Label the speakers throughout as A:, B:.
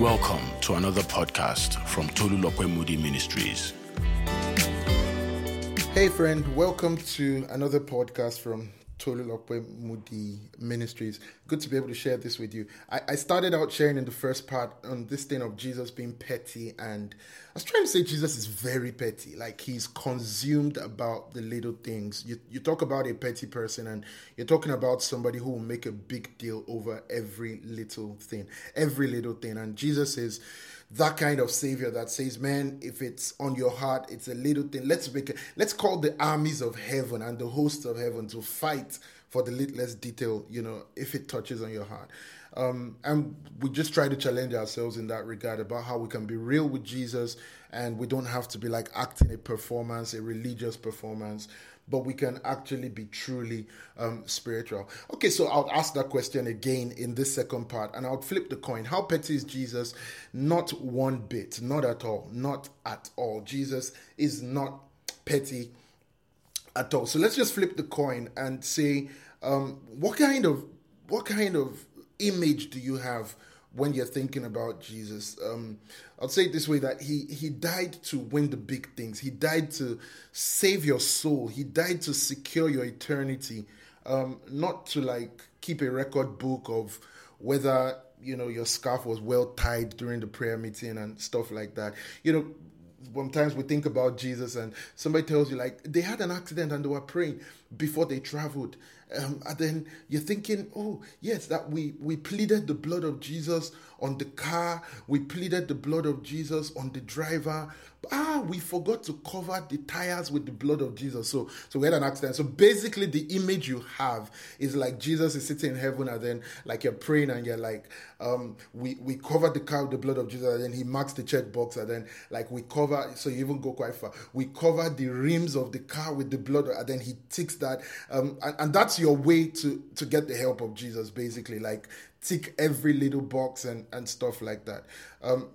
A: Welcome to another podcast from Tolulokwe Moody Ministries.
B: Hey, friend, welcome to another podcast from Tolulokwe Moody Ministries. Good to be able to share this with you. I, I, started out sharing in the first part on this thing of Jesus being petty, and I was trying to say Jesus is very petty. Like he's consumed about the little things. You, you talk about a petty person, and you're talking about somebody who will make a big deal over every little thing, every little thing. And Jesus is that kind of savior that says, "Man, if it's on your heart, it's a little thing. Let's make it. Let's call the armies of heaven and the hosts of heaven to fight for the littlest detail. You know, if it touches on your heart." Um, and we just try to challenge ourselves in that regard about how we can be real with Jesus and we don't have to be like acting a performance, a religious performance, but we can actually be truly um, spiritual. Okay, so I'll ask that question again in this second part and I'll flip the coin. How petty is Jesus? Not one bit, not at all, not at all. Jesus is not petty at all. So let's just flip the coin and say, um, what kind of what kind of image do you have when you're thinking about Jesus. Um, I'll say it this way that he he died to win the big things. He died to save your soul. He died to secure your eternity, um, not to like keep a record book of whether you know your scarf was well tied during the prayer meeting and stuff like that. You know, sometimes we think about Jesus and somebody tells you like they had an accident and they were praying before they traveled um, and then you're thinking, oh, yes, that we, we pleaded the blood of Jesus on the car, we pleaded the blood of Jesus on the driver. Ah, we forgot to cover the tires with the blood of Jesus. So, so we had an accident. So basically, the image you have is like Jesus is sitting in heaven, and then like you're praying, and you're like, um, we we covered the car with the blood of Jesus, and then he marks the check box, and then like we cover. So you even go quite far. We cover the rims of the car with the blood, and then he ticks that, um, and, and that's your way to to get the help of Jesus, basically, like tick every little box and and stuff like that. Um,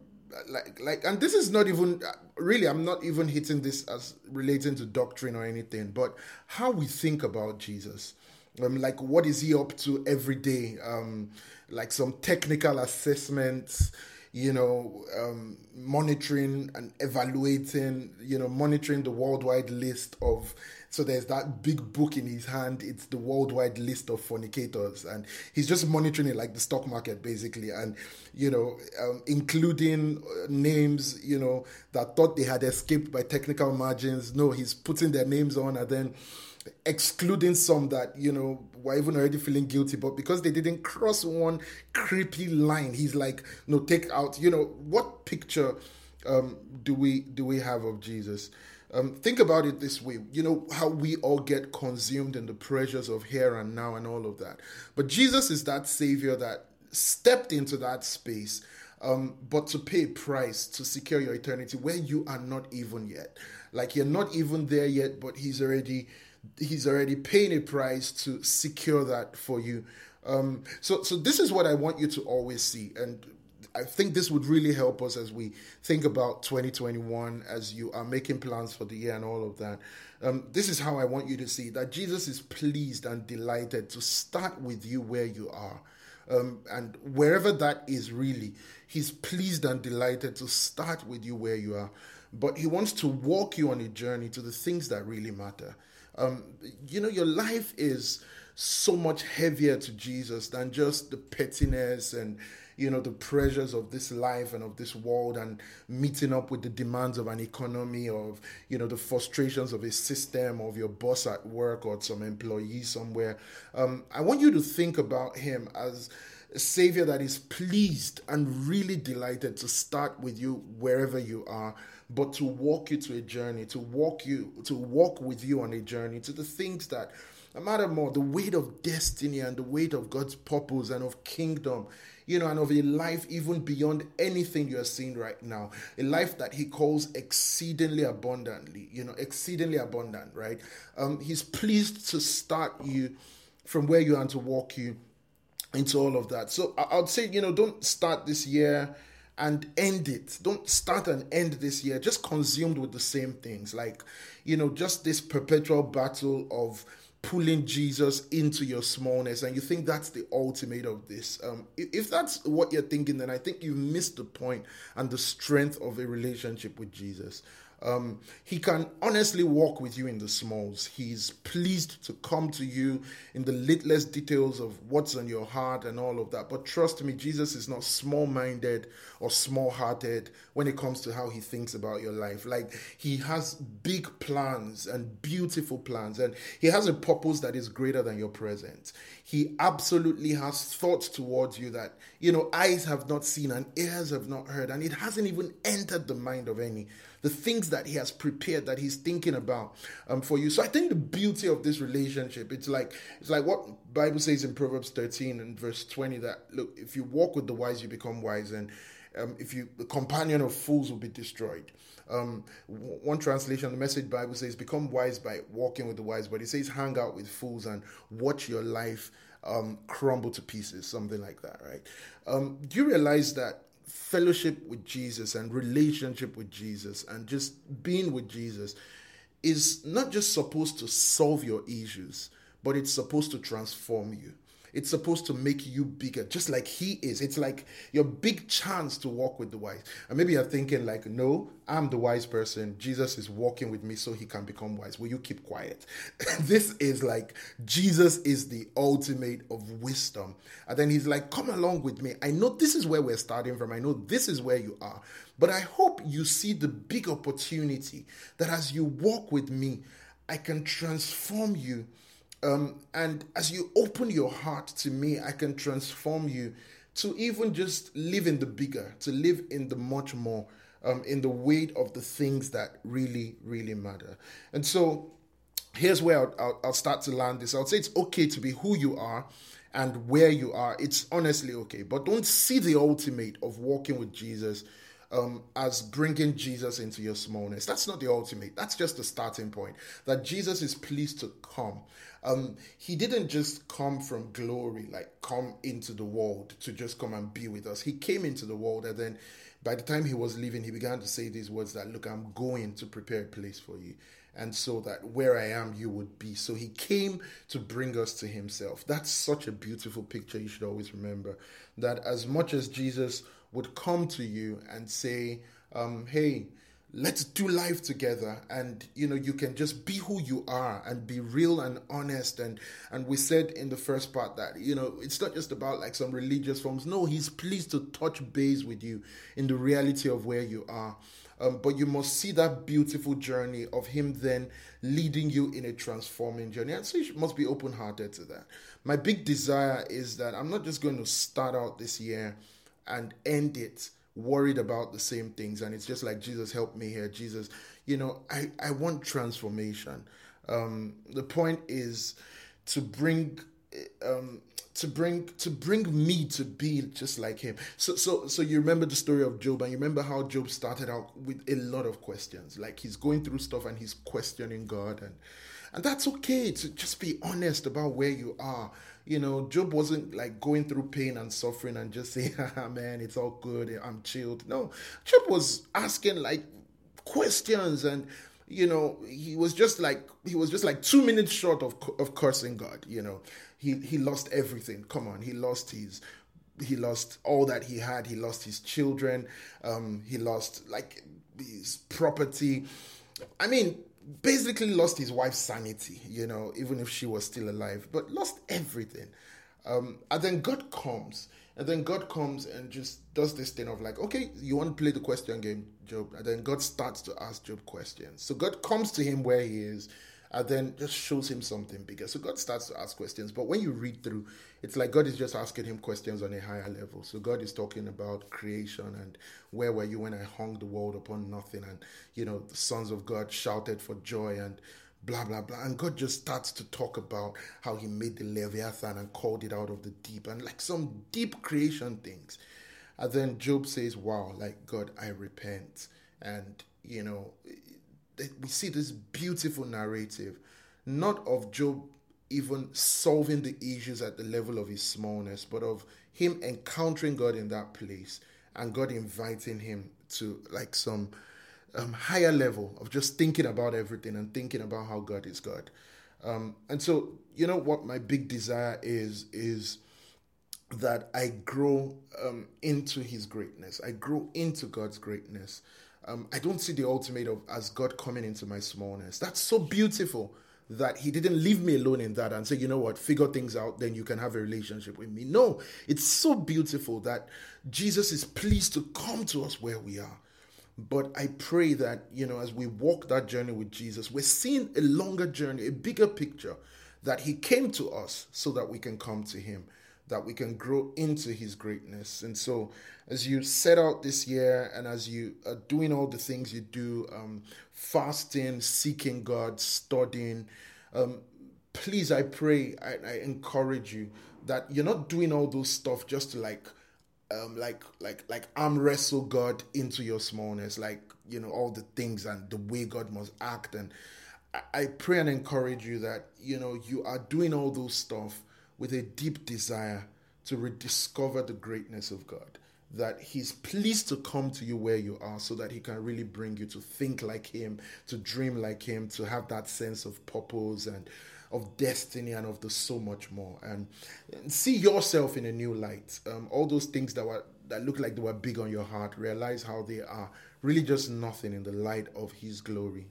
B: like like and this is not even really i'm not even hitting this as relating to doctrine or anything but how we think about jesus um like what is he up to every day um like some technical assessments you know, um, monitoring and evaluating, you know, monitoring the worldwide list of. So there's that big book in his hand. It's the worldwide list of fornicators, and he's just monitoring it like the stock market, basically, and you know, um, including uh, names, you know, that thought they had escaped by technical margins. No, he's putting their names on, and then excluding some that you know were even already feeling guilty. But because they didn't cross one creepy line he's like no take out you know. What picture um, do we do we have of jesus um, think about it this way. You know how we all get consumed in the pressures of here and now and all of that. But jesus is that savior that stepped into that space um, but to pay a price to secure your eternity where you are not even yet. Like you're not even there yet but he's already he's already paying a price to secure that for you. Um, so, so this is what I want you to always see, and I think this would really help us as we think about 2021, as you are making plans for the year and all of that. Um, this is how I want you to see that Jesus is pleased and delighted to start with you where you are. Um, and wherever that is really, he's pleased and delighted to start with you where you are. But he wants to walk you on a journey to the things that really matter. Um, you know, your life is so much heavier to Jesus than just the pettiness and you know the pressures of this life and of this world and meeting up with the demands of an economy of you know the frustrations of a system of your boss at work or some employee somewhere. Um, i want you to think about him as a savior that is pleased and really delighted to start with you wherever you are but to walk you to a journey, to walk you, to walk with you on a journey to the things that matter more, the weight of destiny and the weight of God's purpose and of kingdom, you know, and of a life even beyond anything you are seeing right now. A life that He calls exceedingly abundantly, you know, exceedingly abundant, right? Um, he's pleased to start you from where you are and to walk you into all of that. So I- I'd say, you know, don't start this year and end it. Don't start and end this year just consumed with the same things. Like, you know, just this perpetual battle of pulling Jesus into your smallness, and you think that's the ultimate of this. Um, if that's what you're thinking, then I think you've missed the point and the strength of a relationship with Jesus. Um, he can honestly walk with you in the smalls. He's pleased to come to you in the littlest details of what's on your heart and all of that. But trust me, Jesus is not small minded or small hearted when it comes to how he thinks about your life. Like, he has big plans and beautiful plans, and he has a purpose that is greater than your present. He absolutely has thoughts towards you that, you know, eyes have not seen and ears have not heard, and it hasn't even entered the mind of any the things that he has prepared that he's thinking about um, for you. So i think the beauty of this relationship it's like it's like what bible says in proverbs 13 and verse 20 that look if you walk with the wise you become wise and um, if you the companion of fools will be destroyed. Um, one translation the message bible says become wise by walking with the wise but it says hang out with fools and watch your life um, crumble to pieces something like that right? Um, do you realize that fellowship with Jesus and relationship with Jesus and just being with Jesus is not just supposed to solve your issues, but it's supposed to transform you. It's supposed to make you bigger, just like He is. It's like your big chance to walk with the wise. And maybe you're thinking, like, no, I'm the wise person. Jesus is walking with me so He can become wise. Will you keep quiet? this is like Jesus is the ultimate of wisdom. And then He's like, come along with me. I know this is where we're starting from. I know this is where you are. But I hope you see the big opportunity that as you walk with me, I can transform you um, and as you open your heart to me, I can transform you to even just live in the bigger, to live in the much more, um, in the weight of the things that really, really matter. And so here's where I'll, I'll, I'll start to land this. I'll say it's okay to be who you are and where you are. It's honestly okay. But don't see the ultimate of walking with Jesus um, as bringing Jesus into your smallness. That's not the ultimate. That's just the starting point. That Jesus is pleased to come. Um, he didn't just come from glory, like come into the world to just come and be with us. He came into the world, and then by the time he was leaving, he began to say these words that, Look, I'm going to prepare a place for you. And so that where I am, you would be. So he came to bring us to himself. That's such a beautiful picture. You should always remember that as much as Jesus would come to you and say, um, Hey, let's do life together. And you know you can just be who you are and be real and honest. And and we said in the first part that you know it's not just about like some religious forms. No he's pleased to touch base with you in the reality of where you are. Um, but you must see that beautiful journey of him then leading you in a transforming journey. And so you must be open-hearted to that. My big desire is that i'm not just going to start out this year and end it worried about the same things. And it's just like jesus help me here. Jesus you know i i want transformation. Um the point is to bring um to bring to bring me to be just like him. So so so you remember the story of job and you remember how job started out with a lot of questions. Like he's going through stuff and he's questioning god and and that's okay to just be honest about where you are. You know, Job wasn't like going through pain and suffering and just saying, man, it's all good, I'm chilled. No, Job was asking like questions and you know he was just like he was just like two minutes short of of cursing god you know he he lost everything. Come on. He lost his he lost all that he had. He lost his children. Um he lost like his property. I mean basically lost his wife's sanity, you know, even if she was still alive, but lost everything. Um, and then God comes, and then God comes and just does this thing of like, okay, you want to play the question game, Job, and then God starts to ask Job questions. So God comes to him where he is, and then just shows him something bigger. So God starts to ask questions. But when you read through, it's like God is just asking him questions on a higher level. So God is talking about creation and where were you when I hung the world upon nothing? And, you know, the sons of God shouted for joy and blah, blah, blah. And God just starts to talk about how he made the Leviathan and called it out of the deep and like some deep creation things. And then Job says, wow, like, God, I repent. And, you know, we see this beautiful narrative, not of Job even solving the issues at the level of his smallness, but of him encountering God in that place and God inviting him to like some um, higher level of just thinking about everything and thinking about how God is God. Um, and so, you know what my big desire is is that I grow um, into His greatness. I grow into God's greatness. Um, I don't see the ultimate of as God coming into my smallness. That's so beautiful that He didn't leave me alone in that and say, you know what, figure things out, then you can have a relationship with me. No, it's so beautiful that Jesus is pleased to come to us where we are. But I pray that, you know, as we walk that journey with Jesus, we're seeing a longer journey, a bigger picture, that He came to us so that we can come to Him that we can grow into his greatness. And so, as you set out this year and as you are doing all the things you do, um, fasting, seeking God, studying, um, please, I pray, I, I, encourage you that you're not doing all those stuff just to like, um, like, like, like arm wrestle God into your smallness, like you know all the things and the way God must act. And I, I pray and encourage you that you know you are doing all those stuff with a deep desire to rediscover the greatness of God. That He's pleased to come to you where you are so that He can really bring you to think like Him, to dream like Him, to have that sense of purpose and of destiny and of the so much more. And, and see yourself in a new light. Um, all those things that were that look like they were big on your heart, realize how they are really just nothing in the light of His glory.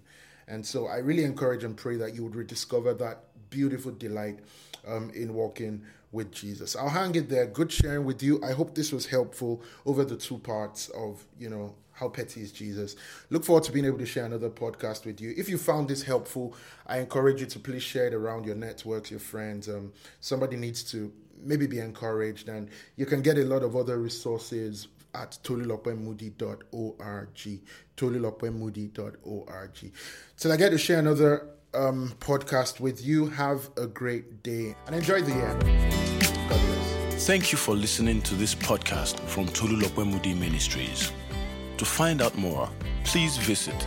B: And so I really encourage and pray that you would rediscover that beautiful delight um, in walking with Jesus. I'll hang it there. Good sharing with you. I hope this was helpful over the two parts of, you know, how petty is Jesus. Look forward to being able to share another podcast with you. If you found this helpful, I encourage you to please share it around your networks, your friends. Um, somebody needs to maybe be encouraged, and you can get a lot of other resources at tolulokwemoody.org. tolulokwemoody.org. Till I get to share another um, podcast with you. Have a great day and enjoy the year.
A: Thank you for listening to this podcast from Tolulokwe Moody Ministries. To find out more, please visit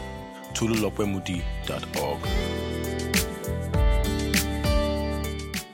A: tolulokwemoody.org.